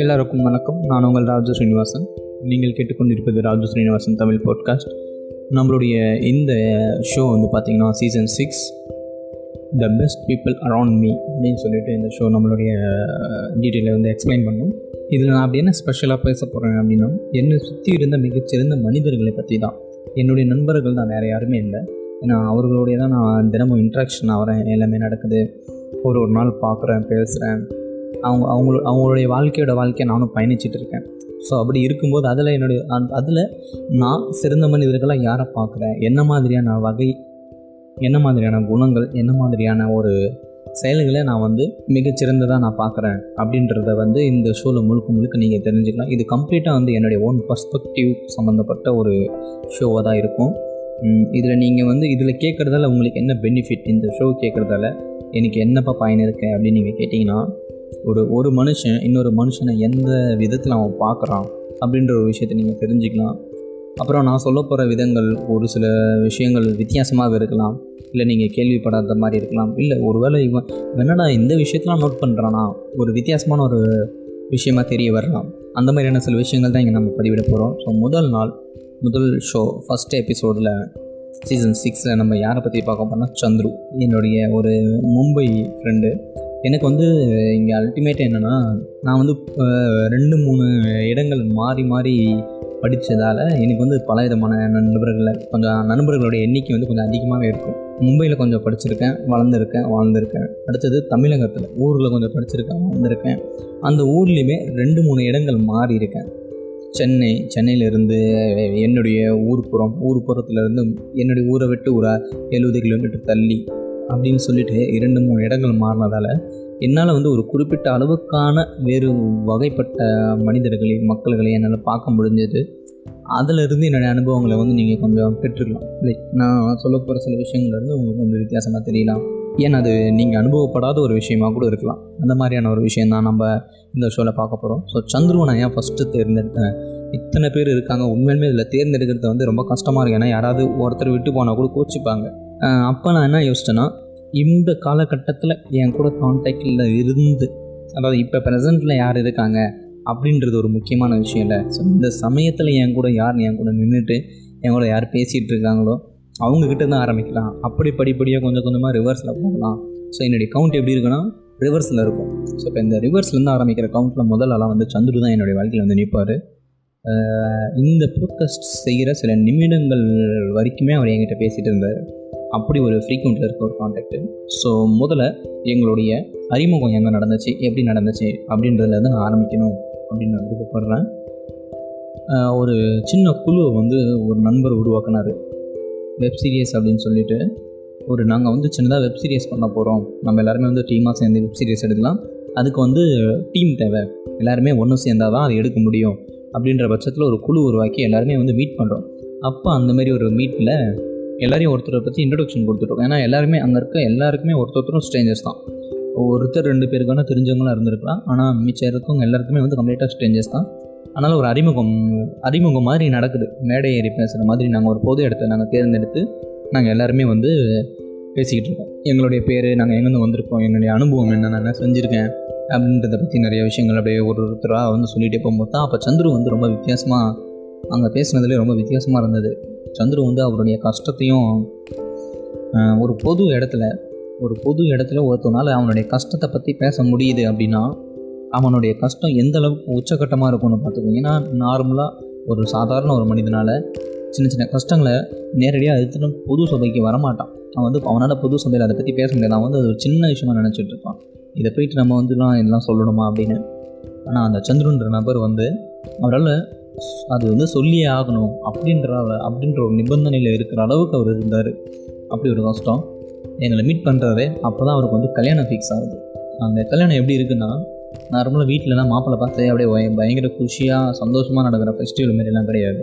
எல்லாருக்கும் வணக்கம். நான் உங்கள் ராஜு ஸ்ரீனிவாசன். நீங்கள் கேட்டுக்கொண்டிருப்பது ராஜு ஸ்ரீனிவாசன் தமிழ் பாட்காஸ்ட் நம்மளுடைய இந்த ஷோ வந்து பார்த்திங்கன்னா season six the best people around me அப்படின்னு சொல்லிட்டு இந்த ஷோ நம்மளுடைய டீட்டெயிலை வந்து எக்ஸ்பிளைன் பண்ணும். இதில் நான் அப்படி என்ன ஸ்பெஷலாக பேச போகிறேன் அப்படின்னா என்னை சுற்றி இருந்த மிகச்சிறந்த மனிதர்களை பற்றி தான். என்னுடைய நண்பர்கள் தான் வேறு யாருமே இல்லை. ஏன்னா அவர்களுடைய தான் நான் தினமும் இன்ட்ராக்ஷன் ஆகிறேன் எல்லாமே நடக்குது. ஒரு ஒரு நாள் பார்க்குறேன் பேசுகிறேன் அவங்க அவங்கள அவங்களுடைய வாழ்க்கையோட வாழ்க்கையை நானும் பயணிச்சுட்டு இருக்கேன். ஸோ அப்படி இருக்கும்போது அதில் என்னுடைய அதில் நான் சிறந்த மனிதர்களாக யாரை பார்க்குறேன்? என்ன மாதிரியான வகை என்ன மாதிரியான குணங்கள் என்ன மாதிரியான ஒரு செயல்களை நான் வந்து மிகச்சிறந்ததாக நான் பார்க்குறேன் அப்படின்றத வந்து இந்த ஷோவில் முழுக்க முழுக்க நீங்கள் தெரிஞ்சுக்கலாம். இது கம்ப்ளீட்டாக வந்து என்னுடைய ஓன் பர்ஸ்பெக்டிவ் சம்மந்தப்பட்ட ஒரு ஷோவாக தான் இருக்கும். இதில் நீங்கள் வந்து இதில் கேட்குறதால உங்களுக்கு என்ன பெனிஃபிட் இந்த ஷோ கேட்குறதால எனக்கு என்னப்பா பயன் இருக்கேன் அப்படின்னு நீங்கள் கேட்டிங்கன்னா ஒரு ஒரு மனுஷன் இன்னொரு மனுஷனை எந்த விதத்தில் அவன் பார்க்குறான் அப்படின்ற ஒரு விஷயத்தை நீங்கள் தெரிஞ்சுக்கலாம். அப்புறம் நான் சொல்ல போகிற விதங்கள் ஒரு சில விஷயங்கள் வித்தியாசமாக இருக்கலாம். இல்லை நீங்கள் கேள்விப்படாத மாதிரி இருக்கலாம். இல்லை ஒருவேளை இவன் என்னடா இந்த விஷயத்தெலாம் நோட் பண்ணுறானா ஒரு வித்தியாசமான ஒரு விஷயமாக தெரிய வரலாம். அந்த மாதிரியான சில விஷயங்கள் தான் இங்கே நம்ம பதிவிட போகிறோம் ஸோ முதல் நாள் முதல் ஷோ ஃபஸ்ட் எபிசோடில் சீசன் சிக்ஸில் நம்ம யாரை பற்றி பார்க்க போனால் சந்துரு. என்னுடைய ஒரு மும்பை ஃப்ரெண்டு எனக்கு வந்து இங்கே அல்டிமேட் என்னென்னா நான் வந்து ரெண்டு மூணு இடங்கள் மாறி மாறி படித்ததால் எனக்கு வந்து பல விதமான நண்பர்களில் கொஞ்சம் நண்பர்களுடைய எண்ணிக்கை வந்து கொஞ்சம் அதிகமாகவே இருக்கும். மும்பையில் கொஞ்சம் படிச்சிருக்கேன் வளர்ந்துருக்கேன் வாழ்ந்திருக்கேன். அடுத்தது தமிழகத்தில் ஊரில் கொஞ்சம் படிச்சிருக்கேன் வாழ்ந்திருக்கேன். அந்த ஊர்லேயுமே ரெண்டு மூணு இடங்கள் மாறி இருக்கேன். சென்னை சென்னையிலேருந்து என்னுடைய ஊர்ப்புறம் ஊர்ப்புறத்துலேருந்து என்னுடைய ஊரை விட்டு ஒரு எழுபது கிலோமீட்டர் தள்ளி அப்படின்னு சொல்லிட்டு இரண்டு மூணு இடங்கள் மாறினதால் என்னால் வந்து ஒரு குறிப்பிட்ட அளவுக்கான வேறு வகைப்பட்ட மனிதர்களை மக்கள்களை என்னால் பார்க்க முடிஞ்சது. அதிலிருந்து என்னுடைய அனுபவங்களை வந்து நீங்கள் கொஞ்சம் பெற்றுக்கலாம். லைக் நான் சொல்ல போகிற சில விஷயங்கள்லேருந்து உங்களுக்கு கொஞ்சம் வித்தியாசமாக தெரியலாம். ஏன் அது நீங்கள் அனுபவப்படாத ஒரு விஷயமாக கூட இருக்கலாம். அந்த மாதிரியான ஒரு விஷயம் தான் நம்ம இந்த ஷோவில் பார்க்க போகிறோம் ஸோ சந்துருவை நான் ஏன் ஃபஸ்ட்டு தேர்ந்தெடுத்தேன்? இத்தனை பேர் இருக்காங்க. உண்மையுமே இதில் தேர்ந்தெடுக்கிறது வந்து ரொம்ப கஷ்டமாக இருக்குது ஏன்னா யாராவது ஒருத்தர் விட்டு போனால் கூட கோச்சிப்பாங்க. அப்போ நான் என்ன யோசிச்சேன்னா இந்த காலகட்டத்தில் என் கூட கான்டாக்டில் இருந்து அதாவது இப்போ ப்ரெசண்ட்டில் யார் இருக்காங்க அப்படின்றது ஒரு முக்கியமான விஷயம் இல்லை. ஸோ இந்த சமயத்தில் என் கூட யார் என் கூட நின்றுட்டு என் கூட யார் பேசிகிட்டு இருக்காங்களோ அவங்கக்கிட்ட தான் ஆரம்பிக்கலாம். அப்படி படிப்படியாக கொஞ்சம் கொஞ்சமாக ரிவர்ஸில் போகலாம். ஸோ என்னுடைய கவுண்ட் எப்படி இருக்குன்னா ரிவர்ஸில் இருக்கும். ஸோ இப்போ இந்த ரிவர்ஸ்லேருந்து ஆரம்பிக்கிற கவுண்ட்டில் முதல் ஆளாக வந்து சந்துரு தான் என்னுடைய வாழ்க்கையில் வந்து நிற்பார் இந்த போட்காஸ்ட் செய்கிற சில நிமிடங்கள் வரைக்குமே அவர் என்கிட்ட பேசிகிட்டு இருந்தார். அப்படி ஒரு ஃப்ரீக்வெண்ட்டில் இருக்க ஒரு காண்டாக்டு ஸோ முதல்ல எங்களுடைய அறிமுகம் எங்கே நடந்துச்சு எப்படி நடந்துச்சு அப்படின்றதுலேருந்து நான் ஆரம்பிக்கணும் அப்படின்னு நான் விருப்பப்படுறேன். ஒரு சின்ன குழுவை வந்து ஒரு நண்பர் உருவாக்கினார். வெப் சீரியஸ் அப்படின்னு சொல்லிட்டு. ஒரு நாங்கள் வந்து சின்னதாக வெப் சீரியஸ் பண்ண போகிறோம் நம்ம எல்லாருமே வந்து டீமாக சேர்ந்து வெப் சீரியஸ் எடுக்கலாம். அதுக்கு வந்து டீம் தேவை. எல்லாருமே ஒன்று சேர்ந்தால் தான் அதை எடுக்க முடியும். அப்படின்ற பட்சத்தில் ஒரு குழு உருவாக்கி எல்லாருமே வந்து மீட் பண்ணுறோம் அப்போ அந்தமாரி ஒரு மீட்டில் எல்லாரையும் ஒருத்தரை பற்றி இன்ட்ரடக்ஷன் கொடுத்துருக்கோம் ஏன்னா எல்லாருமே அங்கே இருக்க எல்லாருக்குமே ஒருத்தரும் ஸ்ட்ரேஞ்சர்ஸ் தான். ஒருத்தர் ரெண்டு பேருக்கான தெரிஞ்சவங்களாம் இருந்திருக்கலாம். ஆனால் மிச்சம் இருக்கவங்க எல்லாருக்குமே வந்து கம்ப்ளீட்டாக ஸ்ட்ரேஞ்சர்ஸ் தான். அதனால் ஒரு அறிமுகம் அறிமுகம் மாதிரி நடக்குது. மேடை ஏறி பேசுகிற மாதிரி நாங்கள் ஒரு பொது இடத்த நாங்கள் தேர்ந்தெடுத்து நாங்கள் எல்லாருமே வந்து பேசிக்கிட்டு இருக்கோம். எங்களுடைய பேர் நாங்கள் எங்கேருந்து வந்திருக்கோம் என்னுடைய அனுபவம் என்ன நான் என்ன செஞ்சுருக்கேன் அப்படின்றத பற்றி நிறைய விஷயங்கள் அப்படியே ஒரு ஒருத்தராக வந்து சொல்லிகிட்டே போகும்போது தான் அப்போ சந்துரு வந்து ரொம்ப வித்தியாசமாக அங்கே பேசுனதுலேயே ரொம்ப வித்தியாசமாக இருந்தது. சந்துரு வந்து அவருடைய கஷ்டத்தையும் ஒரு பொது இடத்துல ஒரு பொது இடத்துல ஒருத்தனால அவனுடைய கஷ்டத்தை பற்றி பேச முடியுது அப்படின்னா அவனுடைய கஷ்டம் எந்த அளவுக்கு உச்சக்கட்டமாக இருக்கும்னு பார்த்துக்கோங்க. ஏன்னா நார்மலாக ஒரு சாதாரண ஒரு மனிதனால் சின்ன சின்ன கஷ்டங்களை நேரடியாக எடுத்துகிட்டு பொது சபைக்கு வரமாட்டான். அவன் வந்து அவனால் பொது சபையில் அதை பற்றி பேச முடியாது. அவன் வந்து அது ஒரு சின்ன விஷயமா நினச்சிட்டு இருப்பான். இதை போயிட்டு நம்ம வந்துலாம் இதெல்லாம் சொல்லணுமா அப்படின்னு. ஆனால் அந்த சந்திரன்ற நபர் வந்து அவரால் அது வந்து சொல்லியே ஆகணும் அப்படின்ற அப்படின்ற ஒரு நிபந்தனையில் இருக்கிற அளவுக்கு அவர் இருந்தார். அப்படி ஒரு கஷ்டம். எங்களை மீட் பண்ணுறாரு அப்போ தான் அவருக்கு வந்து கல்யாணம் ஃபிக்ஸ் ஆகுது. அந்த கல்யாணம் எப்படி இருக்குன்னா நார்மலாக வீட்டிலலாம் மாப்பிள்ளை பார்த்து அப்படியே பயங்கர குஷியாக சந்தோஷமாக நடக்கிற ஃபெஸ்டிவல் மாரிலாம் கிடையாது.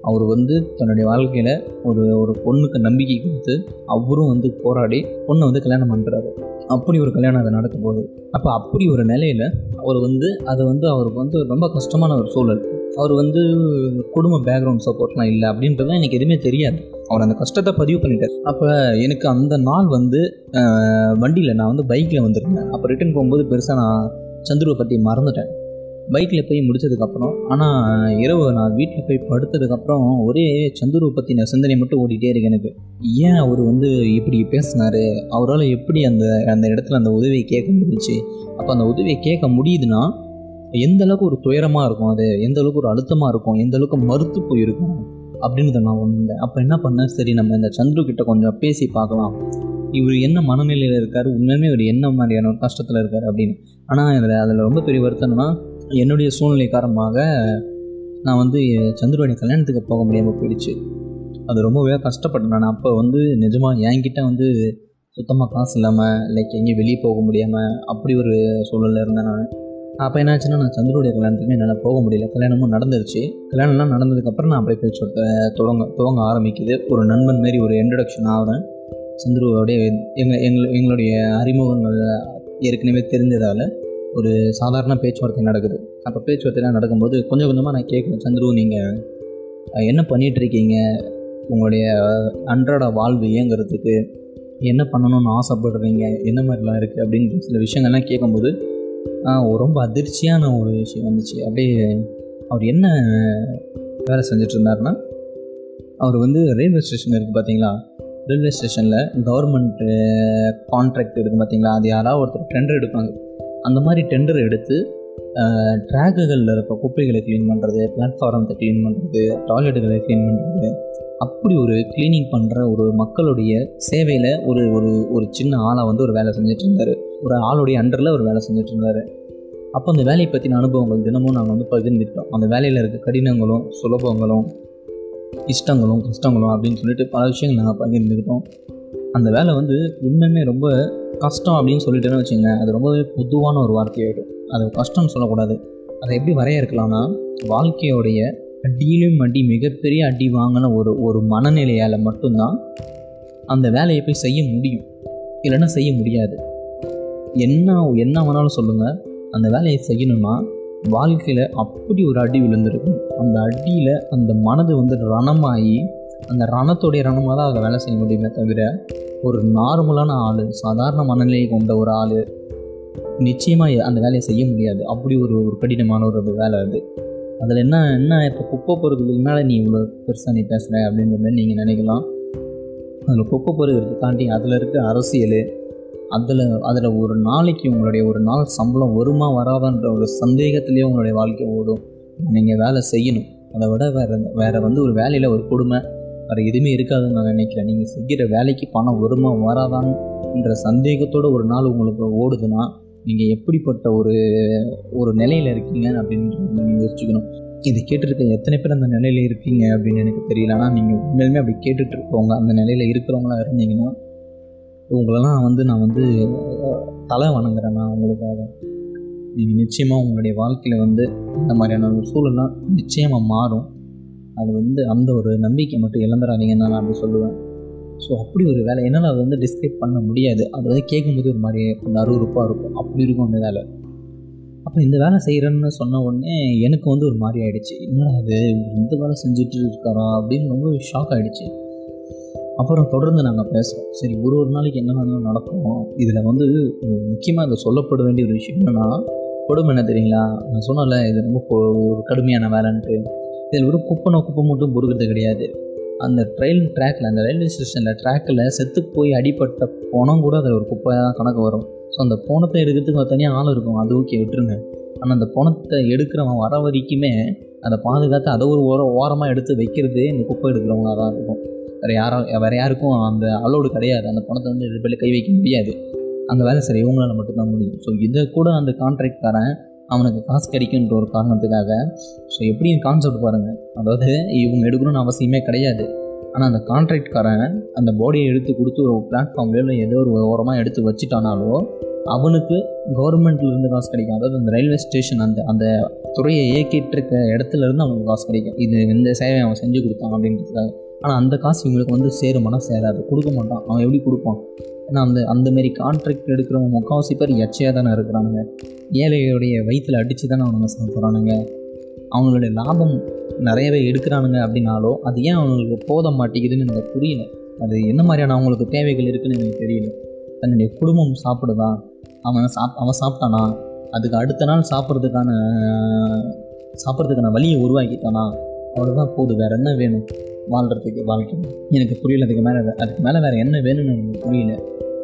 அவர் வந்து தன்னுடைய வாழ்க்கையில் ஒரு ஒரு பொண்ணுக்கு நம்பிக்கை கொடுத்து அவரும் வந்து போராடி பொண்ணை வந்து கல்யாணம் பண்ணுறாரு அப்படி ஒரு கல்யாணம் அதை நடக்கும் போது. அப்போ அப்படி ஒரு நிலையில் அவர் வந்து அது வந்து அவருக்கு வந்து ரொம்ப கஷ்டமான ஒரு சூழல். அவர் வந்து குடும்ப பேக்ரவுண்ட் சப்போர்ட்லாம் இல்லை அப்படின்றதுலாம் எனக்கு எதுவுமே தெரியாது. அவர் அந்த கஷ்டத்தை பதிவு பண்ணிட்டார். அப்போ எனக்கு அந்த நாள் வந்து வண்டியில் நான் வந்து பைக்கில் வந்திருந்தேன். அப்போ ரிட்டன் போகும்போது பெருசாக நான் சந்துருவை பற்றி மறந்துட்டேன். பைக்கில் போய் முடிச்சதுக்கப்புறம் ஆனால் இரவு நான் வீட்டில் போய் படுத்ததுக்கப்புறம் ஒரே சந்துருவை பற்றின சிந்தனை மட்டும் ஓடிட்டே இருக்கு எனக்கு. ஏன் அவர் வந்து இப்படி பேசினார்? அவரால் எப்படி அந்த அந்த இடத்துல அந்த உதவியை கேட்க முடிஞ்சிச்சு? அப்போ அந்த உதவியை கேட்க முடியுதுன்னா எந்த அளவுக்கு ஒரு துயரமாக இருக்கும் அது? எந்த அளவுக்கு ஒரு அழுத்தமாக இருக்கும்? எந்த அளவுக்கு மறுத்து போயிருக்கும்? அப்படின்றத நான் உணர்ந்தேன் அப்போ என்ன பண்ணேன் சரி நம்ம இந்த சந்துரு கிட்ட கொஞ்சம் பேசி பார்க்கலாம். இவர் என்ன மனநிலையில் இருக்கார்? உண்மையுமே இவர் என்ன மாதிரியான ஒரு கஷ்டத்தில் இருக்கார் அப்படின்னு. ஆனால் அதில் அதில் ரொம்ப பெரிய வருத்தம்னா என்னுடைய சூழ்நிலை காரணமாக நான் வந்து சந்துருடைய கல்யாணத்துக்கு போக முடியாமல் போயிடுச்சு. அது ரொம்பவே கஷ்டப்பட்டேன். நான் அப்போ வந்து நிஜமாக என்கிட்ட வந்து சுத்தமாக காசு இல்லாமல் லைக் எங்கேயும் வெளியே போக முடியாமல் அப்படி ஒரு சூழலில் இருந்தேன் நான். அப்போ என்னாச்சுன்னா நான் சந்திரோடைய கல்யாணத்துக்குமே என்னால் போக முடியல. கல்யாணமும் நடந்துருச்சு. கல்யாணம்லாம் நடந்ததுக்கப்புறம் நான் அப்படியே பேச்சுவார்த்தை துவங்க துவங்க ஆரம்பிக்குது. ஒரு நண்பன் மாரி ஒரு இன்ட்ரடக்ஷன் ஆகிறேன். சந்துருவோடைய எங்கள் எங்கள் எங்களுடைய அறிமுகங்கள் ஏற்கனவே தெரிஞ்சதால் ஒரு சாதாரண பேச்சுவார்த்தை நடக்குது. அப்போ பேச்சுவார்த்தைலாம் நடக்கும்போது கொஞ்சம் கொஞ்சமாக நான் கேட்குறேன் சந்துரு நீங்கள் என்ன பண்ணிகிட்ருக்கீங்க உங்களுடைய அன்றாட வாழ்வு இயங்குறதுக்கு என்ன பண்ணணும்னு ஆசைப்படுறீங்க? என்ன மாதிரிலாம் இருக்குது அப்படின்னு சில விஷயங்கள்லாம் கேட்கும்போது ரொம்ப அதிர்ச்சியான ஒரு விஷயம் வந்துச்சு. அப்படியே அவர் என்ன வேலை செஞ்சுட்டு இருந்தாருன்னா அவர் வந்து ரயில்வே ஸ்டேஷன் இருக்குது பார்த்தீங்களா ரயில்வே ஸ்டேஷனில் கவர்மெண்ட்டு கான்ட்ராக்ட் இருக்குது பார்த்தீங்களா அது யாராவது ஒருத்தர் டெண்டர் எடுப்பாங்க. அந்த மாதிரி டெண்டர் எடுத்து ட்ராக்குகளில் இருக்க குப்பைகளை க்ளீன் பண்ணுறது பிளாட்ஃபாரத்தை க்ளீன் பண்ணுறது டாய்லெட்டுகளை க்ளீன் பண்ணுறது அப்படி ஒரு க்ளீனிங் பண்ணுற ஒரு மக்களுடைய சேவையில் ஒரு ஒரு ஒரு சின்ன ஆளாக வந்து ஒரு வேலை செஞ்சுட்டு இருந்தார் ஒரு ஆளுடைய அண்டரில் ஒரு வேலை செஞ்சுட்டு இருந்தார் அப்போ அந்த வேலையை பற்றின அனுபவங்கள் தினமும் நாங்கள் வந்து பகிர்ந்துக்கிட்டோம். அந்த வேலையில் இருக்க கடினங்களும் சுலபங்களும் இஷ்டங்களும் கஷ்டங்களும் அப்படின்னு சொல்லிட்டு பல விஷயங்கள் நாங்கள் பகிர்ந்துக்கிட்டோம். அந்த வேலை வந்து உண்மையுமே ரொம்ப கஷ்டம் அப்படின்னு சொல்லிட்டேன்னு வச்சுங்க அது ரொம்பவே பொதுவான ஒரு வார்த்தையாகிடும் அது கஷ்டம்னு சொல்லக்கூடாது. அதை எப்படி வரையறுக்கலாம்னா வாழ்க்கையோடைய அடியிலும் அடி மிகப்பெரிய அடி வாங்கின ஒரு ஒரு மனநிலையால் மட்டும்தான் அந்த வேலையை போய் செய்ய முடியும். இல்லைன்னா செய்ய முடியாது. என்ன என்ன வேணாலும் சொல்லுங்கள் அந்த வேலையை செய்யணும்னா வாழ்க்கையில் அப்படி ஒரு அடி விழுந்திருக்கும். அந்த அடியில் அந்த மனது வந்து ரணமாகி அந்த ரணத்துடைய ரணமாக தான் அதை வேலை செய்ய முடியுமே தவிர ஒரு நார்மலான ஆள் சாதாரண மனநிலையை கொண்ட ஒரு ஆள் நிச்சயமாக அந்த வேலையை செய்ய முடியாது. அப்படி ஒரு ஒரு கடினமான ஒரு வேலை அது. அதில் என்ன என்ன இப்போ குப்பை பொறுக்கிறதுக்கு மேலே நீ இவ்வளோ பெருசாக நீ பேசுகிற அப்படின்ற மாதிரி நீங்கள் நினைக்கலாம். அதில் குப்பை பொறுக்கிறது தாண்டி அதில் இருக்க அரசியல் அதில் அதில் ஒரு நாளைக்கு உங்களுடைய ஒரு நாள் சம்பளம் வருமா வராதான்ற ஒரு சந்தேகத்திலேயே உங்களுடைய வாழ்க்கை ஓடும். நீங்கள் வேலை செய்யணும். அதை விட வேறு வேறு வந்து ஒரு வேலையில் ஒரு கொடுமை. வேறு எதுவுமே இருக்காதுன்னு நான் நினைக்கிறேன். நீங்கள் செய்கிற வேலைக்கு பணம் வருமா வராதான்ற சந்தேகத்தோடு ஒரு நாள் உங்களுக்கு ஓடுதுன்னா நீங்கள் எப்படிப்பட்ட ஒரு ஒரு நிலையில் இருக்கீங்க அப்படின்னு நீங்கள் யோசிச்சுக்கணும். இது கேட்டுருக்க எத்தனை பேர் அந்த நிலையில் இருக்கீங்க அப்படின்னு எனக்கு தெரியல ஆனால் நீங்கள் உண்மையிலுமே அப்படி கேட்டுட்ருக்கவங்க அந்த நிலையில் இருக்கிறவங்களா இருந்தீங்கன்னா உங்களெல்லாம் வந்து நான் வந்து தலை வணங்குறேன் நான் உங்களுக்காக. நீங்கள் நிச்சயமாக உங்களுடைய வாழ்க்கையில் வந்து இந்த மாதிரியான ஒரு சூழல்லாம் நிச்சயமாக மாறும். அது வந்து அந்த ஒரு நம்பிக்கை மட்டும் இழந்துடாதீங்கன்னு நான் அப்படி சொல்லுவேன். ஸோ அப்படி ஒரு வேலை என்னால் அதை வந்து டிஸ்கிரைப் பண்ண முடியாது. அது வந்து கேட்கும்போது ஒரு மாதிரி கொஞ்சம் அருவறுப்பாக இருக்கும். அப்படி இருக்கும் அந்த வேலை. அப்போ இந்த வேலை செய்கிறேன்னு சொன்ன உடனே எனக்கு வந்து ஒரு மாதிரி ஆகிடுச்சு என்னடா அது இந்த வேலை செஞ்சுட்டு இருக்காரா அப்படின்னு ரொம்ப ஷாக் ஆகிடுச்சு அப்புறம் தொடர்ந்து நாங்கள் பேசுகிறோம் சரி ஒரு ஒரு நாளைக்கு என்ன நடக்கும் இதில் வந்து முக்கியமாக இதை சொல்லப்பட வேண்டிய ஒரு விஷயம் என்னென்னா கொடுமை என்ன தெரியுங்களா? நான் சொன்னல இது ரொம்ப ஒரு கடுமையான வேலைன்ட்டு. இதில் ஒரு குப்பனை குப்பை மட்டும் பொறுக்கிறது கிடையாது. அந்த ட்ரெயின் ட்ராக்கில் அந்த ரயில்வே ஸ்டேஷனில் ட்ராக்கில் செத்து போய் அடிப்பட்ட பணம் கூட அதில் ஒரு குப்பை தான் கணக்கு வரும். ஸோ அந்த போனத்தை எடுக்கிறதுக்கு தனியாக ஆள் இருக்கும். அது ஓகே விட்டுருங்க. ஆனால் அந்த பணத்தை எடுக்கிறவன் வர வரைக்குமே அதை பாதுகாத்து அதை ஒரு ஓர ஓரமாக எடுத்து வைக்கிறது இந்த குப்பை எடுக்கிறவங்களாக தான் இருக்கும். வேறு யாரோ வேறு யாருக்கும் அந்த அலோடு கிடையாது. அந்த பணத்தை வந்து ரெண்டு கை வைக்க முடியாது. அந்த வேலை சரி இவங்களால் மட்டும்தான் முடியும். ஸோ இதை கூட அந்த கான்ட்ராக்ட்காரன் அவனுக்கு காசு கிடைக்குன்ற ஒரு காரணத்துக்காக ஸோ எப்படி கான்செப்ட் பாருங்கள் அதாவது இவங்க எடுக்கணும்னு அவசியமே கிடையாது. ஆனால் அந்த கான்ட்ராக்ட்காரன் அந்த பாடியை எடுத்து கொடுத்து ஒரு பிளாட்ஃபார்ம்லேயோ இல்லை ஏதோ ஒரு ஓரமாக எடுத்து வச்சுட்டானாலோ அவனுக்கு கவர்மெண்ட்லேருந்து காசு கிடைக்கும். அதாவது அந்த ரயில்வே ஸ்டேஷன் அந்த அந்த துறையை இயக்கிட்டு இருக்க இடத்துல இருந்து அவனுக்கு காசு கிடைக்கும். இது இந்த சேவை அவன் செஞ்சு கொடுத்தான் அப்படின்றதுக்காக. ஆனால் அந்த காசு இவங்களுக்கு வந்து சேருமானா சேராது. கொடுக்க மாட்டான். அவன் எப்படி கொடுப்பான்? ஏன்னா அந்த அந்தமாரி கான்ட்ராக்ட் எடுக்கிறவங்க முக்கால்வாசி பேர் எச்சையாக தானே இருக்கிறானுங்க. ஏழைகளுடைய வயிற்றில் அடித்து தானே அவனுங்க சாப்பிட்றானுங்க அவங்களுடைய லாபம் நிறையவே எடுக்கிறானுங்க அப்படின்னாலோ அது ஏன் அவங்களுக்கு போத மாட்டேங்குதுன்னு எனக்கு புரியல. அது என்ன மாதிரியான அவங்களுக்கு தேவைகள் இருக்குதுன்னு எனக்கு தெரியல. தன்னுடைய குடும்பம் சாப்பிடுதான் அவன் சாப் அவன் சாப்பிட்டானா? அதுக்கு அடுத்த நாள் சாப்பிட்றதுக்கான சாப்பிட்றதுக்கான வழியை உருவாக்கிட்டானா? அவ்வளோதான் போதும் வேறு என்ன வேணும் வாழ்கிறதுக்கு வாழ்க்கை எனக்கு புரியல. அதுக்கு மேலே அதுக்கு மேலே வேறு என்ன வேணும்னு எனக்கு புரியல.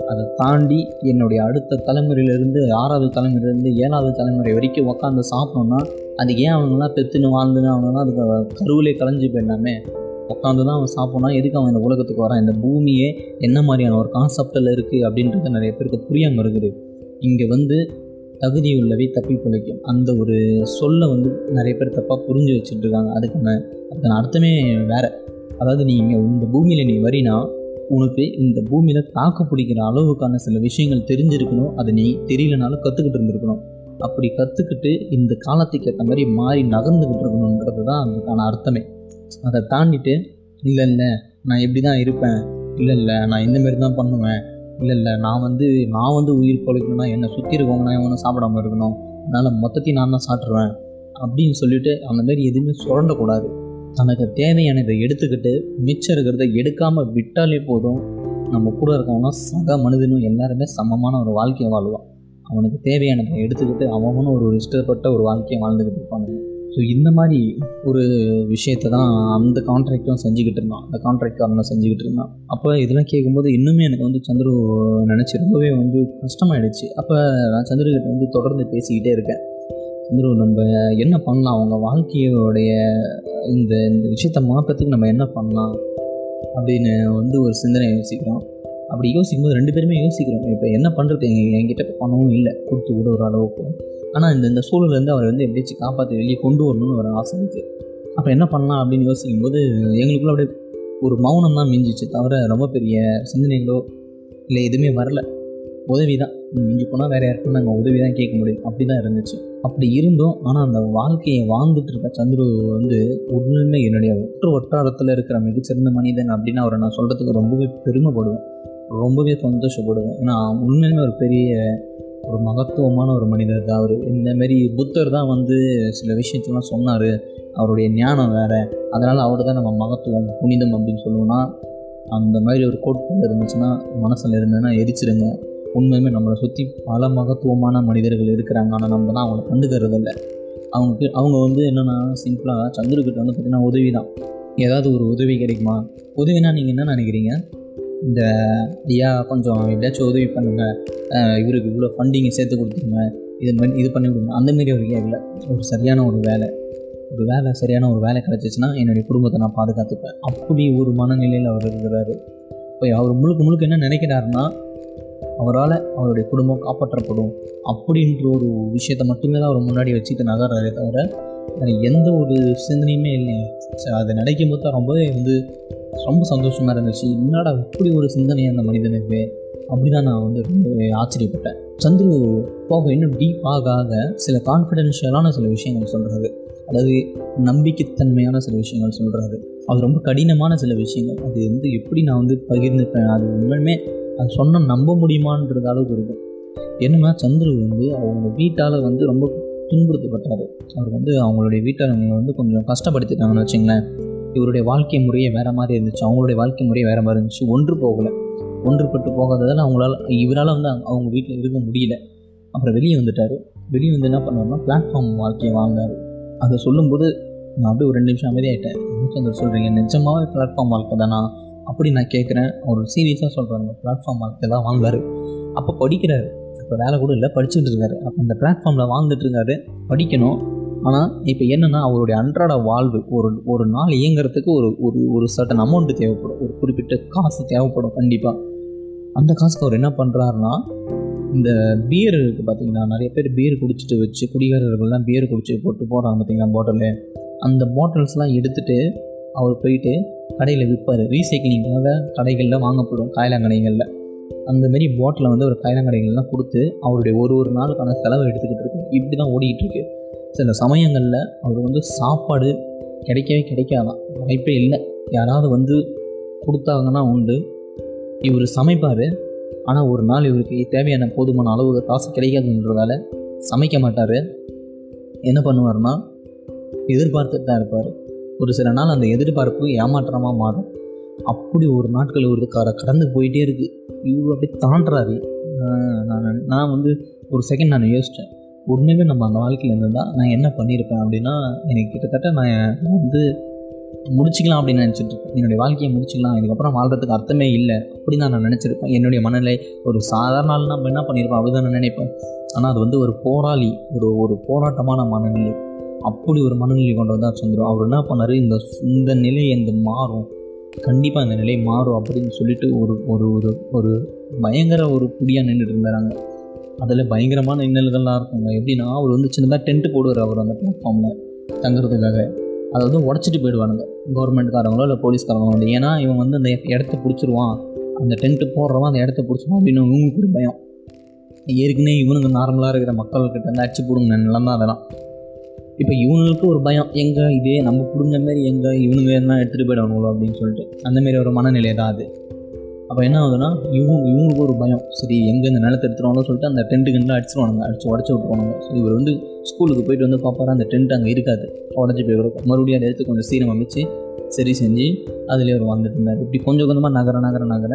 அதை தாண்டி என்னுடைய அடுத்த தலைமுறையிலேருந்து ஆறாவது தலைமுறையிலேருந்து ஏழாவது தலைமுறை வரைக்கும் உக்காந்து சாப்பிட்டோன்னா அதுக்கு ஏன் அவங்களாம் பெத்துன்னு வாழ்ந்துன்னு அவங்களாம் அதுக்கு கருவிலே கலைஞ்சு போயிடலாமே? உட்காந்து தான் அவன் சாப்பிட்னா எதுக்கு அவன் இந்த உலகத்துக்கு வரான்? இந்த பூமியே என்ன மாதிரியான ஒரு கான்செப்டில் இருக்குது அப்படின்றது நிறைய பேருக்கு புரியாமல் இருக்குது இங்கே வந்து தகுதி உள்ளவை தப்பி பிழைக்கும். அந்த ஒரு சொல்லை வந்து நிறைய பேர் தப்பாக புரிஞ்சு வச்சுட்டு இருக்காங்க அதுக்கான அதுக்கான அர்த்தமே வேறு. அதாவது நீ இங்கே இந்த பூமியில் நீ வரினா உனக்கு இந்த பூமியில் தாக்கு பிடிக்கிற அளவுக்கான சில விஷயங்கள் தெரிஞ்சிருக்கணும். அதை நீ தெரியலனாலும் கற்றுக்கிட்டு இருந்திருக்கணும். அப்படி கற்றுக்கிட்டு இந்த காலத்துக்கு ஏற்ற மாதிரி மாறி நகர்ந்துக்கிட்டு இருக்கணுன்றது தான் அதுக்கான அர்த்தமே. அதை தாண்டிட்டு இல்லை இல்லை நான் எப்படி தான் இருப்பேன். இல்லை இல்லை நான் இந்த மாதிரி தான் பண்ணுவேன். இல்லை இல்லை நான் வந்து நான் வந்து உயிர் பழக்கணும்னா என்னை சுற்றி இருக்கவங்கன்னா எவனும் சாப்பிடாம இருக்கணும். அதனால் மொத்தத்தையும் நான் தான் சாப்பிட்ருவேன் அப்படின்னு சொல்லிட்டு அந்த மாதிரி எதுவுமே சுரண்டக்கூடாது. தனக்கு தேவையானதை எடுத்துக்கிட்டு மிச்சம் இருக்கிறத எடுக்காமல் விட்டாலே போதும். நம்ம கூட இருக்கவனா சக மனிதனும் எல்லாருமே சமமான ஒரு வாழ்க்கையை வாழ்வான். அவனுக்கு தேவையானதை எடுத்துக்கிட்டு அவனும் ஒரு இஷ்டப்பட்ட ஒரு வாழ்க்கையை வாழ்ந்துக்கிட்டு இருப்பானுங்க. ஸோ இந்த மாதிரி ஒரு விஷயத்தை தான் அந்த கான்ட்ராக்டும் செஞ்சுக்கிட்டு இருந்தான். அந்த கான்ட்ராக்ட்காரனும் செஞ்சுக்கிட்டு இருந்தான். அப்போ இதெல்லாம் கேட்கும்போது இன்னுமே எனக்கு வந்து சந்துரு நினச்சி ரொம்பவே வந்து கஷ்டமாயிடுச்சு. அப்போ நான் சந்துருக்கிட்ட வந்து தொடர்ந்து பேசிக்கிட்டே இருக்கேன். சந்துரு நம்ம என்ன பண்ணலாம்? அவங்க வாழ்க்கையோடைய இந்த இந்த விஷயத்தை மாற்றத்துக்கு நம்ம என்ன பண்ணலாம்? அப்படின்னு வந்து ஒரு சிந்தனை யோசிக்கிறோம். அப்படி யோசிக்கும்போது ரெண்டு பேருமே யோசிக்கிறோம். இப்போ என்ன பண்ணுறது எங்கள் என்கிட்ட இப்போ பணமும் இல்லை. கொடுத்து உதவுற அளவுக்கு. ஆனால் இந்த இந்த சூழலேருந்து அவரை வந்து எப்படியாச்சும் காப்பாற்றி வெளியே கொண்டு வரணும்னு ஒரு ஆசை இருக்குது அப்போ என்ன பண்ணலாம் அப்படின்னு யோசிக்கும்போது எங்களுக்குள்ள அப்படியே ஒரு மௌனம் தான் மிஞ்சிச்சு. தவிர ரொம்ப பெரிய சிந்தனைகளோ இல்லை எதுவுமே வரல. உதவி தான். மிஞ்சி போனால் வேறு யாருக்கும் நாங்கள் உதவி தான் கேட்க முடியும். அப்படி தான் இருந்துச்சு. அப்படி இருந்தோம். ஆனால் அந்த வாழ்க்கையை வாழ்ந்துட்டு இருக்க சந்துரு வந்து உண்மையுமே என்னுடைய ஒற்று வட்டாரத்தில் இருக்கிற மிகச்சிறந்த மனிதன் அப்படின்னு அவரை நான் சொல்கிறதுக்கு ரொம்பவே பெருமைப்படுவேன். ரொம்பவே சந்தோஷப்படுவேன். ஏன்னா உண்மையிலுமே ஒரு பெரிய ஒரு மகத்துவமான ஒரு மனிதர் தான் அவர். இந்தமாரி புத்தர் தான் வந்து சில விஷயத்தெல்லாம் சொன்னார். அவருடைய ஞானம் வேறு. அதனால் அவர் தான் நம்ம மகத்துவம் புனிதம் அப்படின்னு சொல்லுவோம்னா அந்த மாதிரி ஒரு கோட்பாடு இருந்துச்சுன்னா மனசில் இருந்ததுன்னா எரிச்சிருங்க. உண்மையுமே நம்மளை சுற்றி பல மகத்துவமான மனிதர்கள் இருக்கிறாங்க. ஆனால் நம்ம தான் அவங்கள கண்டுக்கிறது இல்லை அவங்க அவங்க வந்து என்னென்னா சிம்பிளாக சந்திரகிட்ட வந்து பார்த்திங்கன்னா உதவி தான் ஏதாவது ஒரு உதவி கிடைக்குமா? உதவினா நீங்கள் என்ன நினைக்கிறீங்க? இந்த ஐயா கொஞ்சம் எப்படியாச்சும் உதவி பண்ணுங்கள் இவருக்கு இவ்வளோ ஃபண்டிங்கை சேர்த்து கொடுத்துருங்க இது மாதிரி இது பண்ணி கொடுங்க. அந்தமாரி ஒரு கேட்கல ஒரு சரியான ஒரு வேலை. ஒரு வேலை சரியான ஒரு வேலை கிடச்சிச்சின்னா என்னுடைய குடும்பத்தை நான் பாதுகாத்துப்பேன். அப்படி ஒரு மனநிலையில் அவர் இருக்கிறாரு. இப்போ அவர் முழுக்க முழுக்க என்ன நினைக்கிறாருன்னா அவரால் அவருடைய குடும்பம் காப்பாற்றப்படும். அப்படின்ற ஒரு விஷயத்தை மட்டுமே தான் அவர் முன்னாடி வச்சுட்டு நகர்றாரே தவிர எந்த ஒரு சிந்தனையுமே இல்லை அதை நினைக்கும் போது தான் ரொம்பவே வந்து ரொம்ப சந்தோஷமாக இருந்துச்சு. என்னடா இப்படி ஒரு சிந்தனை அந்த மனிதனுக்கு? அப்படி தான் நான் வந்து ரொம்ப ஆச்சரியப்பட்டேன். சந்துரு போக இன்னும் டீப் ஆக ஆக சில கான்ஃபிடென்ஷியலான சில விஷயங்கள் சொல்கிறாரு அதாவது நம்பிக்கைத்தன்மையான சில விஷயங்கள் சொல்கிறாரு அது ரொம்ப கடினமான சில விஷயங்கள். அது வந்து எப்படி நான் வந்து பகிர்ந்துப்பேன்? அது உண்மையுமே அது சொன்னால் நம்ப முடியுமான்றது அளவுக்கு இருக்கும். என்னன்னா சந்துரு வந்து அவங்க வீட்டால் வந்து ரொம்ப துன்புறுத்தப்பட்டார். அவர் வந்து அவங்களுடைய வீட்டாளங்களை வந்து கொஞ்சம் கஷ்டப்படுத்திட்டாங்கன்னு வச்சுங்களேன். இவருடைய வாழ்க்கை முறையே வேறு மாதிரி இருந்துச்சு. அவங்களுடைய வாழ்க்கை முறையே வேறு மாதிரி இருந்துச்சு. ஒன்று போகலை. ஒன்றுபட்டு போகாததால் அவங்களால இவரால் வந்து அவங்க வீட்டில் இருக்க முடியல. அப்புறம் வெளியே வந்துட்டார். வெளியே வந்து என்ன பண்ணார்னா பிளாட்ஃபார்ம் வாழ்க்கையை வாங்கினார் அதை சொல்லும்போது நான் அப்படியே ஒரு ரெண்டு நிமிஷம் அமைதியாகிட்டேன் என்ன சொல்கிறீங்க நிஜமாகவே பிளாட்ஃபார்ம் வாழ்க்கை தானா? அப்படி நான் கேட்குறேன். அவர் சீரியஸாக சொல்கிறாங்க பிளாட்ஃபார்ம் வாழ்க்கை தான் வாங்குறாரு அப்போ படிக்கிறாரு. இப்போ வேலை கூட இல்லை. படிச்சுட்டு இருக்காரு. அப்போ அந்த பிளாட்ஃபார்மில் வாழ்ந்துட்டு இருக்காரு. படிக்கணும். ஆனால் இப்போ என்னென்னா அவருடைய அன்றாட வாழ்வு ஒரு ஒரு நாள் இயங்குறதுக்கு ஒரு ஒரு ஒரு சர்டன் அமௌண்ட்டு தேவைப்படும். ஒரு குறிப்பிட்ட காசு தேவைப்படும் கண்டிப்பாக அந்த காசுக்கு அவர் என்ன பண்ணுறாருனா இந்த பியர் இருக்குது பார்த்தீங்கன்னா நிறைய பேர் பியர் குடிச்சிட்டு வச்சு குடிகாரர்கள்லாம் பியர் குடிச்சு போட்டு போகிறாங்க பார்த்தீங்களா பாட்டிலு அந்த பாட்டில்ஸ்லாம் எடுத்துகிட்டு அவர் போயிட்டு கடையில் விற்பார் ரீசைக்கிளிங்காக கடைகளில் வாங்கப்படும் காயலாங்கடைகளில் அந்த மாரி பாட்டிலை வந்து ஒரு காயலாங்கடைகள்லாம் கொடுத்து அவருடைய ஒரு ஒரு நாளுக்கான செலவை எடுத்துக்கிட்டு இருக்கு இப்படி தான் ஓடிக்கிட்டு இருக்கு. சில சமயங்களில் அவர் வந்து சாப்பாடு கிடைக்கவே கிடைக்காதான். வாய்ப்பே இல்லை. யாராவது வந்து கொடுத்தாங்கன்னா உண்டு. இவர் சமைப்பார். ஆனால் ஒரு நாள் இவருக்கு தேவையான போதுமான அளவு காசு கிடைக்காதுன்றதால சமைக்க மாட்டார். என்ன பண்ணுவார்னா எதிர்பார்த்துட்டு தான் இருப்பார். ஒரு சில நாள் அந்த எதிர்பார்ப்பு ஏமாற்றமாக மாறும். அப்படி ஒரு நாட்கள் ஒரு கடந்து போயிட்டே இருக்குது இவர் அப்படி தாண்டுறாரு. நான் நான் வந்து ஒரு செகண்ட் நான் யோசித்தேன் உண்மையுமே நம்ம அந்த வாழ்க்கையில் இருந்திருந்தால் நான் என்ன பண்ணியிருப்பேன் அப்படின்னா எனக்கு கிட்டத்தட்ட நான் வந்து முடிச்சிக்கலாம் அப்படின்னு நினச்சிட்டு இருக்கேன் என்னுடைய வாழ்க்கையை முடிச்சிக்கலாம் இதுக்கப்புறம் வாழ்கிறதுக்கு அர்த்தமே இல்லை அப்படி தான் நான் நினச்சிருப்பேன். என்னுடைய மனநிலை ஒரு சாதாரண நம்ம என்ன பண்ணியிருப்போம்? அப்படி தான் நான் நினைப்பேன். ஆனால் அது வந்து ஒரு போராளி ஒரு ஒரு போராட்டமான மனநிலை. அப்படி ஒரு மனநிலை கொண்டு வந்தால் சந்திரம் அவர் என்ன பண்ணார்? இந்த இந்த நிலை இந்த மாறும். கண்டிப்பாக இந்த நிலை மாறும் அப்படின்னு சொல்லிட்டு ஒரு ஒரு ஒரு ஒரு பயங்கர ஒரு புடியாக நின்றுட்டு இருந்தாங்க அதில் பயங்கரமான இன்னல்கள்லாம் இருக்குங்க. எப்படின்னா அவர் வந்து சின்னதாக டென்ட்டு போடுவார் அவர் அந்த பிளாட்ஃபார்மில் தங்குறதுக்காக. அதை வந்து உடச்சிட்டு போயிடுவானுங்க. கவர்மெண்ட்காரங்களோ இல்லை போலீஸ்காரங்களோ வந்து. ஏன்னா இவன் வந்து அந்த இடத்த பிடிச்சிருவான். அந்த டென்ட்டு போடுறவன் அந்த இடத்த பிடிச்சிருவான் அப்படின்னு இவங்களுக்கு ஒரு பயம். ஏற்கனவே இவனுங்க நார்மலாக இருக்கிற மக்கள்கிட்ட வந்து அடிச்சு போடுங்க நிலம் அதெல்லாம். இப்போ இவனுங்களுக்கு ஒரு பயம். எங்கே இதே நம்ம பிடுங்க மாரி எங்கே இவனுங்க என்ன எடுத்துகிட்டு போயிடுவானுங்களோ அப்படின்னு சொல்லிட்டு. அந்தமாரி ஒரு மனநிலை தான் அது. அப்போ என்ன ஆகுதுன்னா இவங்க இவங்களுக்கு ஒரு பயம். சரி எங்கே இந்த நிலத்தை எடுத்துருவாங்களோ சொல்லிட்டு அந்த டென்ட்டு கிட்ட அடிச்சிருவானுங்க. அடிச்சு உடச்சி விட்டுருவாங்க ஸோ இவர் வந்து ஸ்கூலுக்கு போயிட்டு வந்து பார்ப்பாரு அந்த டென்ட் அங்கே இருக்காது. உடஞ்சி போய் கொடுக்கும் மறுபடியும் அதை எடுத்து கொஞ்சம் சீரம் அமைச்சு சரி செஞ்சு அதில் இவர் வந்துட்டு இருந்தார். இப்படி கொஞ்சம் கொஞ்சமாக நகர நகர நகர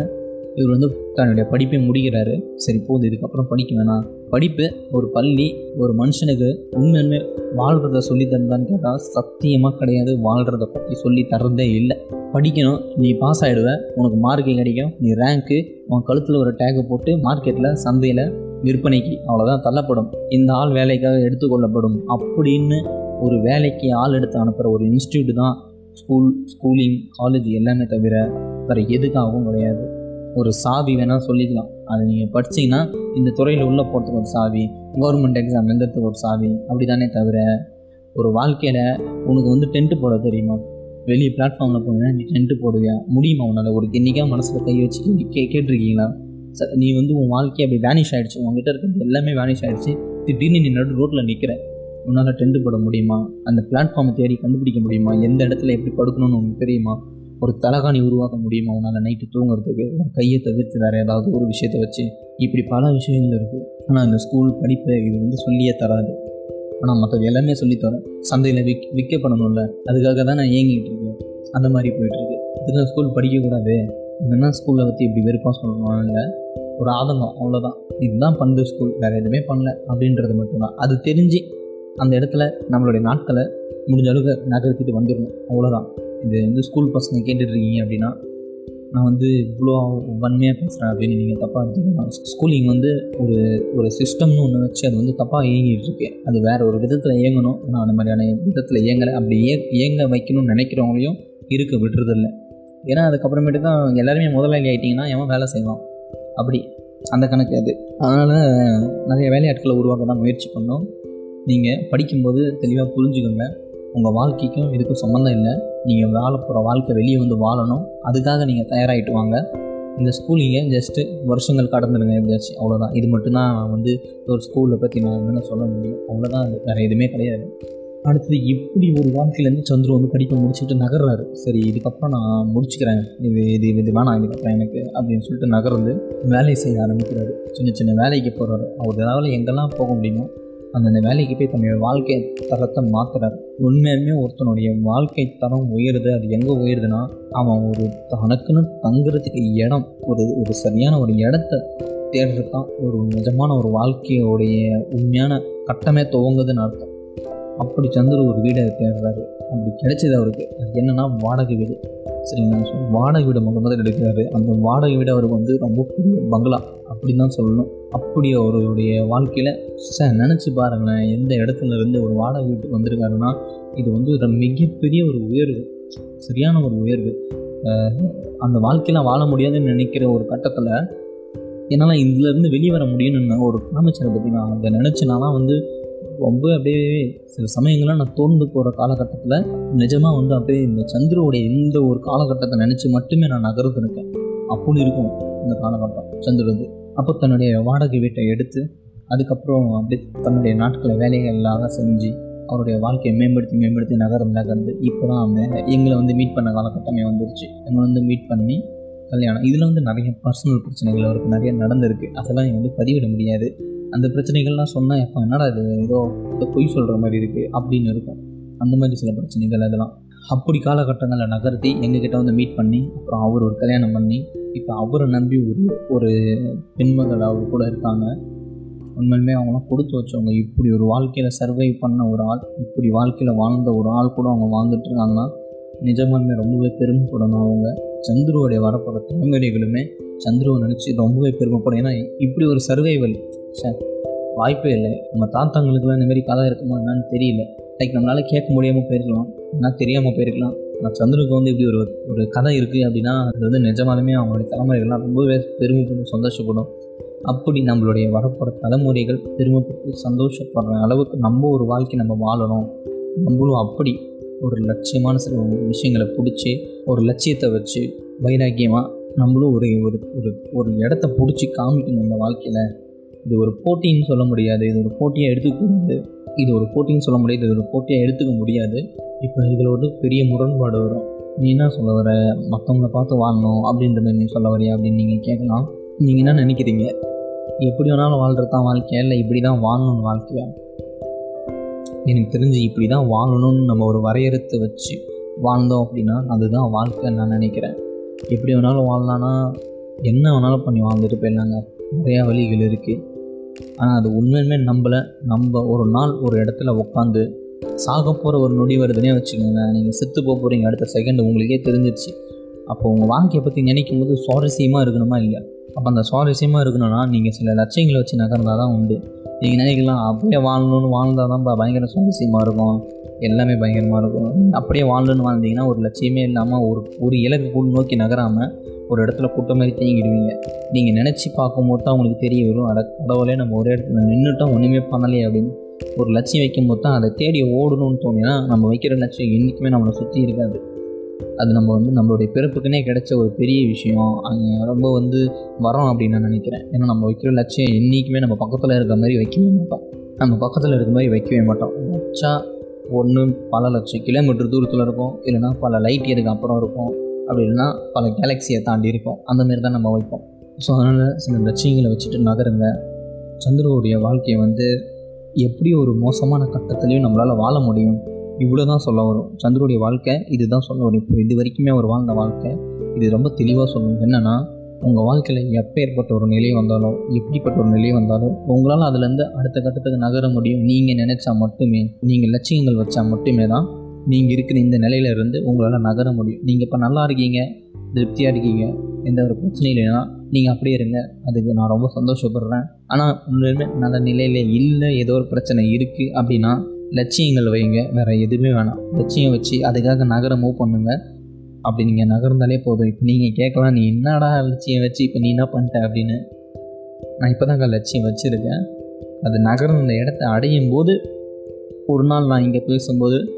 இவர் வந்து தன்னுடைய படிப்பை முடிக்கிறாரு. சரி போகுது இதுக்கப்புறம் படிக்க வேணாம். படிப்பு ஒரு பள்ளி ஒரு மனுஷனுக்கு உண்மையுமே வாழ்கிறத சொல்லி தந்தான்னு கேட்டால் சத்தியமாக கிடையாது. வாழ்கிறத பற்றி சொல்லி தரதே இல்லை. படிக்கணும் நீ பாஸ் ஆகிடுவ உனக்கு மார்க்கு கிடைக்கும் நீ ரேங்க்கு உன் கழுத்தில் ஒரு டேக்கை போட்டு மார்க்கெட்டில் சந்தையில் விற்பனைக்கு அவ்வளோதான் தள்ளப்படும். இந்த ஆள் வேலைக்காக எடுத்துக்கொள்ளப்படும் அப்படின்னு ஒரு வேலைக்கு ஆள் எடுத்து அனுப்புகிற ஒரு இன்ஸ்டியூட் தான் ஸ்கூல் ஸ்கூலிங் காலேஜ் எல்லாமே தவிர வேறு எதுக்காகவும் கிடையாது. ஒரு சாவி வேணால் சொல்லிக்கலாம். அது நீங்கள் படிச்சிங்கன்னா இந்த துறையில் உள்ளே போகிறதுக்கு ஒரு சாவி கவர்மெண்ட் எக்ஸாம் எழுதுறதுக்கு ஒரு சாவி அப்படி தானே தவிர ஒரு வாழ்க்கையில் உனக்கு வந்து டென்ட்டு போட தெரியுமா? வெளியே பிளாட்ஃபார்மில் போனீங்கன்னா நீ டென்ட்டு போடுவியா? முடியுமா உன்னால்? ஒரு கிண்ணிக்காக மனசில் கை வச்சு கே கேட்டிருக்கீங்களா? ச நீ வந்து உன் வாழ்க்கையை அப்படி வேனிஷ் ஆகிடுச்சு உங்ககிட்ட இருக்கிறது எல்லாமே வேனிஷ் ஆகிடுச்சு திடீர்னு நீ நடு ரோட்டில் நிற்கிற உன்னால் டென்ட்டு போட முடியுமா? அந்த பிளாட்ஃபார்மை தேடி கண்டுபிடிக்க முடியுமா? எந்த இடத்துல எப்படி படுக்கணும்னு உனக்கு தெரியுமா? ஒரு தலகாணி உருவாக்க முடியுமா உன்னால் நைட்டு தூங்குறதுக்கு? கையை தவிர்த்து வேறு ஏதாவது ஒரு விஷயத்தை வச்சு இப்படி பல விஷயங்கள் இருக்குது ஆனால் இந்த ஸ்கூல் படிப்பு இது வந்து சொல்லியே தராது. ஆனால் மற்றது எல்லாமே சொல்லித்தரோம் சந்தையில் விக் விற்கப்படணும்ல. அதுக்காக தான் நான் ஏங்கிட்டு இருக்கேன். அந்த மாதிரி போயிட்டுருக்கு இதுக்காக ஸ்கூல் படிக்கக்கூடாது. என்னென்னா ஸ்கூலில் பற்றி இப்படி வெறுப்பாக சொல்லணும் இல்லை ஒரு ஆதங்கம் அவ்வளோதான் இதுதான் பண்ணுது ஸ்கூல் வேறு எதுவுமே பண்ணல அப்படின்றது மட்டும்தான். அது தெரிஞ்சு அந்த இடத்துல நம்மளுடைய நாட்களை முடிஞ்ச அளவுக்கு நகர்த்திட்டு வந்துடணும். அவ்வளோதான் இது வந்து ஸ்கூல் பசங்க கேட்டுட்ருக்கீங்க அப்படின்னா நான் வந்து இவ்வளோ வன்மையாக பேசுகிறேன் அப்படின்னு நீங்கள் தப்பாக எடுத்துக்கலாம் ஸ்கூலிங் வந்து ஒரு ஒரு சிஸ்டம்னு ஒன்று வச்சு அது வந்து தப்பாக இயங்கிட்டு இருக்கு. அது வேறு ஒரு விதத்தில் இயங்கணும். ஆனால் அந்த மாதிரியான விதத்தில் இயங்கலை. அப்படி இய இயங்க வைக்கணும்னு நினைக்கிறவங்களையும் இருக்க விட்டுறதில்ல ஏன்னா அதுக்கப்புறமேட்டு தான் எல்லாருமே முதலாளி ஆகிட்டிங்கன்னா எவன் வேலை செய்வான்? அப்படி. அந்த கணக்கு அது. அதனால் நிறைய வேலையாட்களை உருவாக்க தான் முயற்சி பண்ணோம். நீங்கள் படிக்கும்போது தெளிவாக புரிஞ்சுக்கோங்க. உங்கள் வாழ்க்கைக்கும் இதுக்கும் சம்மந்தம் இல்லை. நீங்கள் வாழ போகிற வாழ்க்கை வெளியே வந்து வாழணும். அதுக்காக நீங்கள் தயாராகிட்டு வாங்க. இந்த ஸ்கூலிங்க ஜஸ்ட்டு வருஷங்கள் கடந்துடுங்க எப்படியாச்சும் அவ்வளோதான் இது மட்டும்தான் வந்து ஒரு ஸ்கூலில் பற்றி நான் என்னென்ன சொல்ல முடியும். அவ்வளோதான் அது வேறு எதுவுமே கிடையாது. அடுத்தது எப்படி ஒரு வாழ்க்கையிலேருந்து சந்துரு வந்து படிக்க முடிச்சுட்டு நகர்றாரு? சரி இதுக்கப்புறம் நான் முடிச்சுக்கிறேன். இது இது இது வேணாம் இதுக்கப்புறம் எனக்கு அப்படின்னு சொல்லிட்டு நகர்ந்து வேலையை செய்ய ஆரம்பிக்கிறாரு. சின்ன சின்ன வேலைக்கு போகிறாரு அவர் ஏதாவது எங்கெல்லாம் போக முடியுமோ அந்தந்த வேலைக்கு போய் தன்னுடைய வாழ்க்கை தரத்தை மாற்றுறாரு உண்மையுமே ஒருத்தனுடைய வாழ்க்கை தரம் உயருது அது எங்கே உயருதுன்னா அவன் ஒரு தனக்குன்னு தங்குறதுக்கு இடம் ஒரு ஒரு சரியான ஒரு இடத்த தேடுறது தான் ஒரு நிஜமான ஒரு வாழ்க்கையோடைய உண்மையான கட்டமே துவங்குதுன்னு அர்த்தம். அப்படி சந்திர ஒரு வீடை தேடுறாரு. அப்படி கிடைச்சது அவருக்கு. அது என்னென்னா வாடகை வீடு. சரிங்களா? வாடகை வீடு முத முதல்ல எடுக்கிறாரு. அந்த வாடகை வீடு அவருக்கு வந்து ரொம்ப பெரிய பங்களா அப்படின்னு தான் சொல்லணும். அப்படி அவருடைய வாழ்க்கையில் சார் நினச்சி பாருங்களேன் எந்த இடத்துல இருந்து ஒரு வாடகை வீட்டுக்கு வந்திருக்காருன்னா இது வந்து ஒரு மிகப்பெரிய ஒரு உயர்வு. சரியான ஒரு உயர்வு. அந்த வாழ்க்கையில் வாழ முடியாதுன்னு நினைக்கிற ஒரு கட்டத்தில் என்னால் இதுலேருந்து வெளியே வர முடியும்னு ஒரு காமிச்சரை பற்றி நான் அதை நினச்சினாலாம் வந்து ரொம்ப அப்படியே சில சமயங்கள்லாம் நான் தோர்ந்து போகிற காலகட்டத்தில் நிஜமாக வந்து அப்படியே இந்த சந்திரோடைய இந்த ஒரு காலகட்டத்தை நினச்சி மட்டுமே நான் நகர்ந்துருக்கேன். அப்படின்னு இருக்கும் இந்த காலகட்டம் சந்திரது அப்போ தன்னுடைய வாடகை வீட்டை எடுத்து அதுக்கப்புறம் அப்படியே தன்னுடைய நாட்களை வேலைகளாக செஞ்சு அவருடைய வாழ்க்கையை மேம்படுத்தி மேம்படுத்தி நகரம் நகர்ந்து இப்போ தான் அந்த எங்களை வந்து மீட் பண்ண காலகட்டமே வந்துருச்சு. எங்களை வந்து மீட் பண்ணி கல்யாணம். இதில் வந்து நிறைய பர்சனல் பிரச்சனைகள் அவருக்கு நிறைய நடந்திருக்கு. அதெல்லாம் வந்து பதிவிட முடியாது. அந்த பிரச்சனைகள்லாம் சொன்னால் எப்போ என்னடா இது? ஏதோ பொய் சொல்கிற மாதிரி இருக்குது அப்படின்னு இருக்கும். அந்த மாதிரி சில பிரச்சனைகள் அதெல்லாம். அப்படி காலகட்டங்களில் நகர்த்தி எங்ககிட்ட வந்து மீட் பண்ணி அப்புறம் அவர் ஒரு கல்யாணம் பண்ணி இப்போ அவரை நம்பி ஒரு ஒரு பெண்மகள் அவர் கூட இருக்காங்க. உண்மையிலுமே அவங்களாம் கொடுத்து வச்சவங்க. இப்படி ஒரு வாழ்க்கையில் சர்வை பண்ண ஒரு ஆள் இப்படி வாழ்க்கையில் வாழ்ந்த ஒரு ஆள் கூட அவங்க வாழ்ந்துட்டு இருக்காங்கன்னா நிஜமாலுமே ரொம்பவே பெருமைப்படணும் அவங்க. சந்துருவோடைய வரப்போகிற தலைமுறைகளுமே சந்துருவை நினச்சி ரொம்பவே பெருமைப்படும். ஏன்னா இப்படி ஒரு சர்வைவல் சார் வாய்ப்பே இல்லை. நம்ம தாத்தாங்களுக்குலாம் இந்தமாரி கதை இருக்குமா என்னன்னு தெரியல. லைக் நம்மளால் கேட்க முடியாமல் போயிருக்கலாம். நான் தெரியாமல் போயிருக்கலாம். நான் சந்திரனுக்கு வந்து இப்படி ஒரு ஒரு கதை இருக்குது அப்படின்னா அது வந்து நிஜமாலுமே அவங்களுடைய தலைமுறைகள்லாம் ரொம்பவே பெருமைப்படும் சந்தோஷப்படும். அப்படி நம்மளுடைய வரப்போகிற தலைமுறைகள் பெருமைப்பட்டு சந்தோஷப்படுற அளவுக்கு நம்ம ஒரு வாழ்க்கை நம்ம வாழணும். நம்மளும் அப்படி ஒரு லட்சியமான சில விஷயங்களை பிடிச்சி ஒரு லட்சியத்தை வச்சு வைராக்கியமாக நம்மளும் ஒரு ஒரு ஒரு ஒரு இடத்த பிடிச்சி காமிக்கணும் இந்த வாழ்க்கையில். இது ஒரு போட்டின்னு சொல்ல முடியாது. இது ஒரு போட்டியாக எடுத்துக்கூடாது இது ஒரு போட்டின்னு சொல்ல முடியாது இது ஒரு போட்டியாக எடுத்துக்க முடியாது. இப்போ இதில் ஒரு பெரிய முரண்பாடு வரும். நீ என்ன சொல்ல வர? மற்றவங்கள பார்த்து வாழணும் அப்படின்ற மாதிரி நீ சொல்ல வரியா அப்படின்னு நீங்கள் கேட்கலாம். நீங்கள் என்ன நினைக்கிறீங்க? எப்படி வேணாலும் வாழ்கிறது தான் வாழ்க்கையா? இல்லை இப்படி தான் வாழணும்னு வாழ்க்கையா? எனக்கு தெரிஞ்சு இப்படி தான் வாழணும்னு நம்ம ஒரு வரையறுத்து வச்சு வாழ்ந்தோம் அப்படின்னா அதுதான் வாழ்க்கைன்னு நான் நினைக்கிறேன். எப்படி வேணாலும் வாழலான்னா என்ன வேணாலும் பண்ணி வாழ்ந்துட்டு போயிடலாங்க. நிறையா வழிகள் இருக்குது ஆனால் அது உண்மையுமே நம்மளை நம்ம ஒரு நாள் ஒரு இடத்துல உட்காந்து சாக போகிற ஒரு நொடி வருதுன்னே வச்சுக்கோங்களேன். நீங்கள் செத்து போக போகிறீங்க அடுத்த செகண்ட் உங்களுக்கே தெரிஞ்சிருச்சு. அப்போ உங்கள் வாழ்க்கையை பற்றி நினைக்கும் போது சுவாரஸ்யமாக இருக்கணுமா இல்லையா? அப்போ அந்த சுவாரஸ்யமாக இருக்கணும்னா நீங்கள் சில லட்சியங்களை வச்சு நகர்ந்தால் தான் உண்டு. நீங்கள் நினைக்கலாம் அப்படியே வாழணும்னு வாழ்ந்தால் தான் பயங்கர சுவாரஸ்யமாக இருக்கும். எல்லாமே பயங்கரமாக இருக்கும். அப்படியே வாழணும்னு வாழ்ந்தீங்கன்னா ஒரு லட்சியமே இல்லாமல் ஒரு ஒரு இலக்கு கூட நோக்கி நகராமல் ஒரு இடத்துல கூட்டம் மாதிரி தேங்கிடுவீங்க நீங்கள் நினச்சி பார்க்கும்போது தான் உங்களுக்கு தெரிய வரும். அட கடவுளே நம்ம ஒரே இடத்துல நின்றுட்டோம் ஒன்றுமே பண்ணலையே அப்படின்னு. ஒரு லட்சியம் வைக்கும்போது தான் அதை தேடி ஓடணும்னு தோணினா நம்ம வைக்கிற லட்சியம் என்றைக்குமே நம்மளை சுற்றி இருக்காது. அது நம்ம வந்து நம்மளுடைய பிறப்புக்குன்னே கிடைச்ச ஒரு பெரிய விஷயம். அங்கே ரொம்ப வந்து வரோம் அப்படின்னு நான் நினைக்கிறேன். ஏன்னா நம்ம வைக்கிற லட்சியம் என்றைக்குமே நம்ம பக்கத்தில் இருக்கிற மாதிரி வைக்கவே மாட்டோம். நம்ம பக்கத்தில் இருக்கிற மாதிரி வைக்கவே மாட்டோம். வச்சா ஒன்று பல லட்சம் கிலோமீட்டர் தூரத்தில் இருக்கும். இல்லைன்னா பல லைட் இயருக்கு அப்புறம் இருக்கும். அப்படி இல்லைன்னா பல கேலக்ஸியை தாண்டி இருக்கும். அந்த மாதிரி தான் நம்ம வைப்போம். ஸோ அதனால் சில லட்சியங்களை வச்சுட்டு நகருங்க. சந்திரனுடைய வாழ்க்கையை வந்து எப்படி ஒரு மோசமான கட்டத்துலேயும் நம்மளால் வாழ முடியும்? இவ்வளோ தான் சொல்ல வரும். சந்திரனுடைய வாழ்க்கை இதுதான் சொல்ல வரும். இப்போ இது வரைக்குமே அவர் வாழ்ந்த வாழ்க்கை. இது ரொம்ப தெளிவாக சொல்லணும் என்னென்னா உங்கள் வாழ்க்கையில் எப்பேற்பட்ட ஒரு நிலை வந்தாலும் எப்படிப்பட்ட ஒரு நிலை வந்தாலும் உங்களால் அதுலேருந்து அடுத்த கட்டத்துக்கு நகர முடியும். நீங்கள் நினச்சா மட்டுமே நீங்கள் லட்சியங்கள் வச்சா மட்டுமே தான் நீங்கள் இருக்கிற இந்த நிலையில இருந்து உங்களால் நகர முடியும். நீங்கள் இப்போ நல்லா இருக்கீங்க திருப்தியாக இருக்கீங்க எந்த ஒரு பிரச்சனையும் இல்லைன்னா நீங்கள் அப்படியே இருங்க. அதுக்கு நான் ரொம்ப சந்தோஷப்படுறேன். ஆனால் உண்மையுமே நல்ல நிலையில் இல்லை ஏதோ ஒரு பிரச்சனை இருக்குது அப்படின்னா லட்சியங்கள் வைங்க. வேறு எதுவுமே வேணாம். லட்சியம் வச்சு அதுக்காக நகர மூவ் பண்ணுங்கள் அப்படி நீங்கள் நகர்ந்தாலே போதும். இப்போ நீங்கள் கேட்கலாம் நீ என்னடா லட்சியம் வச்சு இப்போ நீ என்ன பண்ணிட்ட அப்படின்னு. நான் இப்போ தான் லட்சியம் வச்சுருக்கேன். அது நகரம் இந்த இடத்த அடையும் போது ஒரு நாள் நான் இங்கே பேசும்போது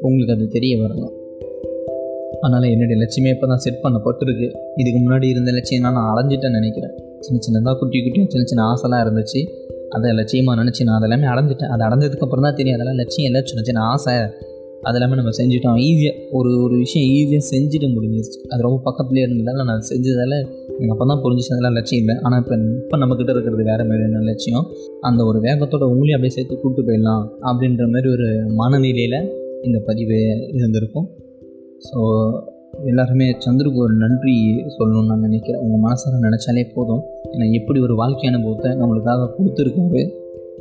உங்களுக்கு அது தெரிய வரணும். அதனால் என்னுடைய லட்சியமே இப்போ தான் செட் பண்ணப்பட்டிருக்கு. இதுக்கு முன்னாடி இருந்த லட்சியம் நான் அடைஞ்சிட்டேன்னு நினைக்கிறேன். சின்ன சின்னதாக குட்டி குட்டியும் சின்ன சின்ன ஆசைலாம் இருந்துச்சு. அதை லட்சியமாக நினச்சி நான் அதெல்லாமே அடைஞ்சிட்டேன். அது அடைஞ்சதுக்கப்புறம் தான் தெரியும். அதெல்லாம் லட்சியம் இல்லை சின்ன சின்ன ஆசை. அதெல்லாமே நம்ம செஞ்சுட்டோம். ஈஸியாக ஒரு ஒரு விஷயம் ஈஸியாக செஞ்சுட்டு முடிஞ்சிச்சு அது ரொம்ப பக்கத்துலேயே இருந்ததால் நான் செஞ்சதால் எனக்கு அப்போ தான் புரிஞ்சிச்சு அதெல்லாம் லட்சியம் இல்லை. ஆனால் இப்போ இப்போ நம்மக்கிட்ட இருக்கிறது வேறு மாதிரியான லட்சியம். அந்த ஒரு வேகத்தோட உங்களையும் அப்படியே சேர்த்து கூப்பிட்டு போயிடலாம் அப்படின்ற மாதிரி ஒரு மனநிலையில் இந்த பதிவு இருந்திருக்கும். ஸோ எல்லாருமே சந்திருக்கு ஒரு நன்றி சொல்லணும்னு நான் நினைக்கிறேன். உங்கள் மனசார நினச்சாலே போதும். ஏன்னா எப்படி ஒரு வாழ்க்கை அனுபவத்தை நம்மளுக்காக கொடுத்துருக்காரு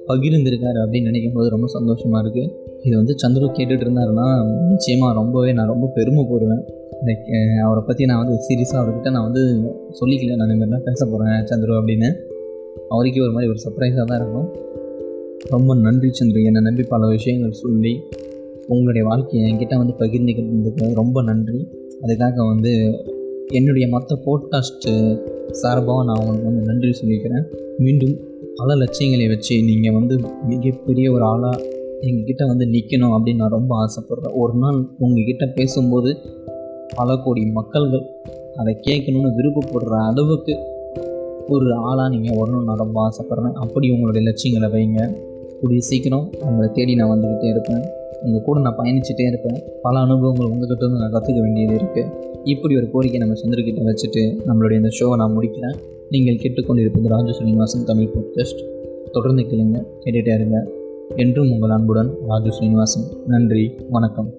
பகிர்ந்திருக்காரு அப்படின்னு நினைக்கும் போது ரொம்ப சந்தோஷமாக இருக்குது இது வந்து சந்துரு கேட்டுட்டு இருந்தாருன்னா நிச்சயமாக ரொம்பவே நான் ரொம்ப பெருமைப்படுவேன் லைக் அவரை பற்றி நான் வந்து சீரியஸாக அவர்கிட்ட நான் வந்து சொல்லிக்கல. நான் இந்த மாதிரிலாம் பேச போகிறேன் சந்துரு அப்படின்னு. அவருக்கே ஒரு மாதிரி ஒரு சர்ப்ரைஸாக தான் இருக்கும். ரொம்ப நன்றி சந்துரு என்னை நம்பி பல விஷயங்கள் சொல்லி உங்களுடைய வாழ்க்கையை என்கிட்ட வந்து பகிர்ந்துக்கிட்டதுக்கு ரொம்ப நன்றி. அதுக்காக வந்து என்னுடைய மற்ற போட்காஸ்ட்டு சார்பாக நான் உங்களுக்கு வந்து நன்றி சொல்லிக்கிறேன். மீண்டும் பல லட்சியங்களை வச்சு நீங்கள் வந்து மிகப்பெரிய ஒரு ஆளாக எங்ககிட்ட வந்து நிற்கணும் அப்படின்னு நான் ரொம்ப ஆசைப்பட்றேன். ஒரு நாள் உங்ககிட்ட பேசும்போது பல கோடி மக்கள்கள் அதை கேட்கணுன்னு விருப்பப்படுற அளவுக்கு ஒரு ஆளாக நீங்கள் வரணும்னு நான் ரொம்ப ஆசைப்பட்றேன். அப்படி உங்களுடைய லட்சியங்களை வைங்க. கூடிய சீக்கிரம் உங்களை தேடி நான் வந்துக்கிட்டே இருப்பேன். உங்கள் கூட நான் பயணிச்சுட்டே இருப்பேன். பல அனுபவங்கள் உங்கள்கிட்ட வந்து நான் கற்றுக்க வேண்டியது இருக்குது இப்படி ஒரு கோரிக்கை நம்ம சந்திரகிட்ட வச்சுட்டு நம்மளுடைய இந்த ஷோவை நான் முடிக்கிறேன். நீங்கள் கேட்டுக்கொண்டிருப்பது ராஜு ஸ்ரீனிவாசன் தமிழ் பாட்காஸ்ட் தொடர்ந்து கேளுங்க கேட்டுகிட்டே இருங்க. என்றும் உங்கள் அன்புடன் ராஜு ஸ்ரீனிவாசன் நன்றி வணக்கம்.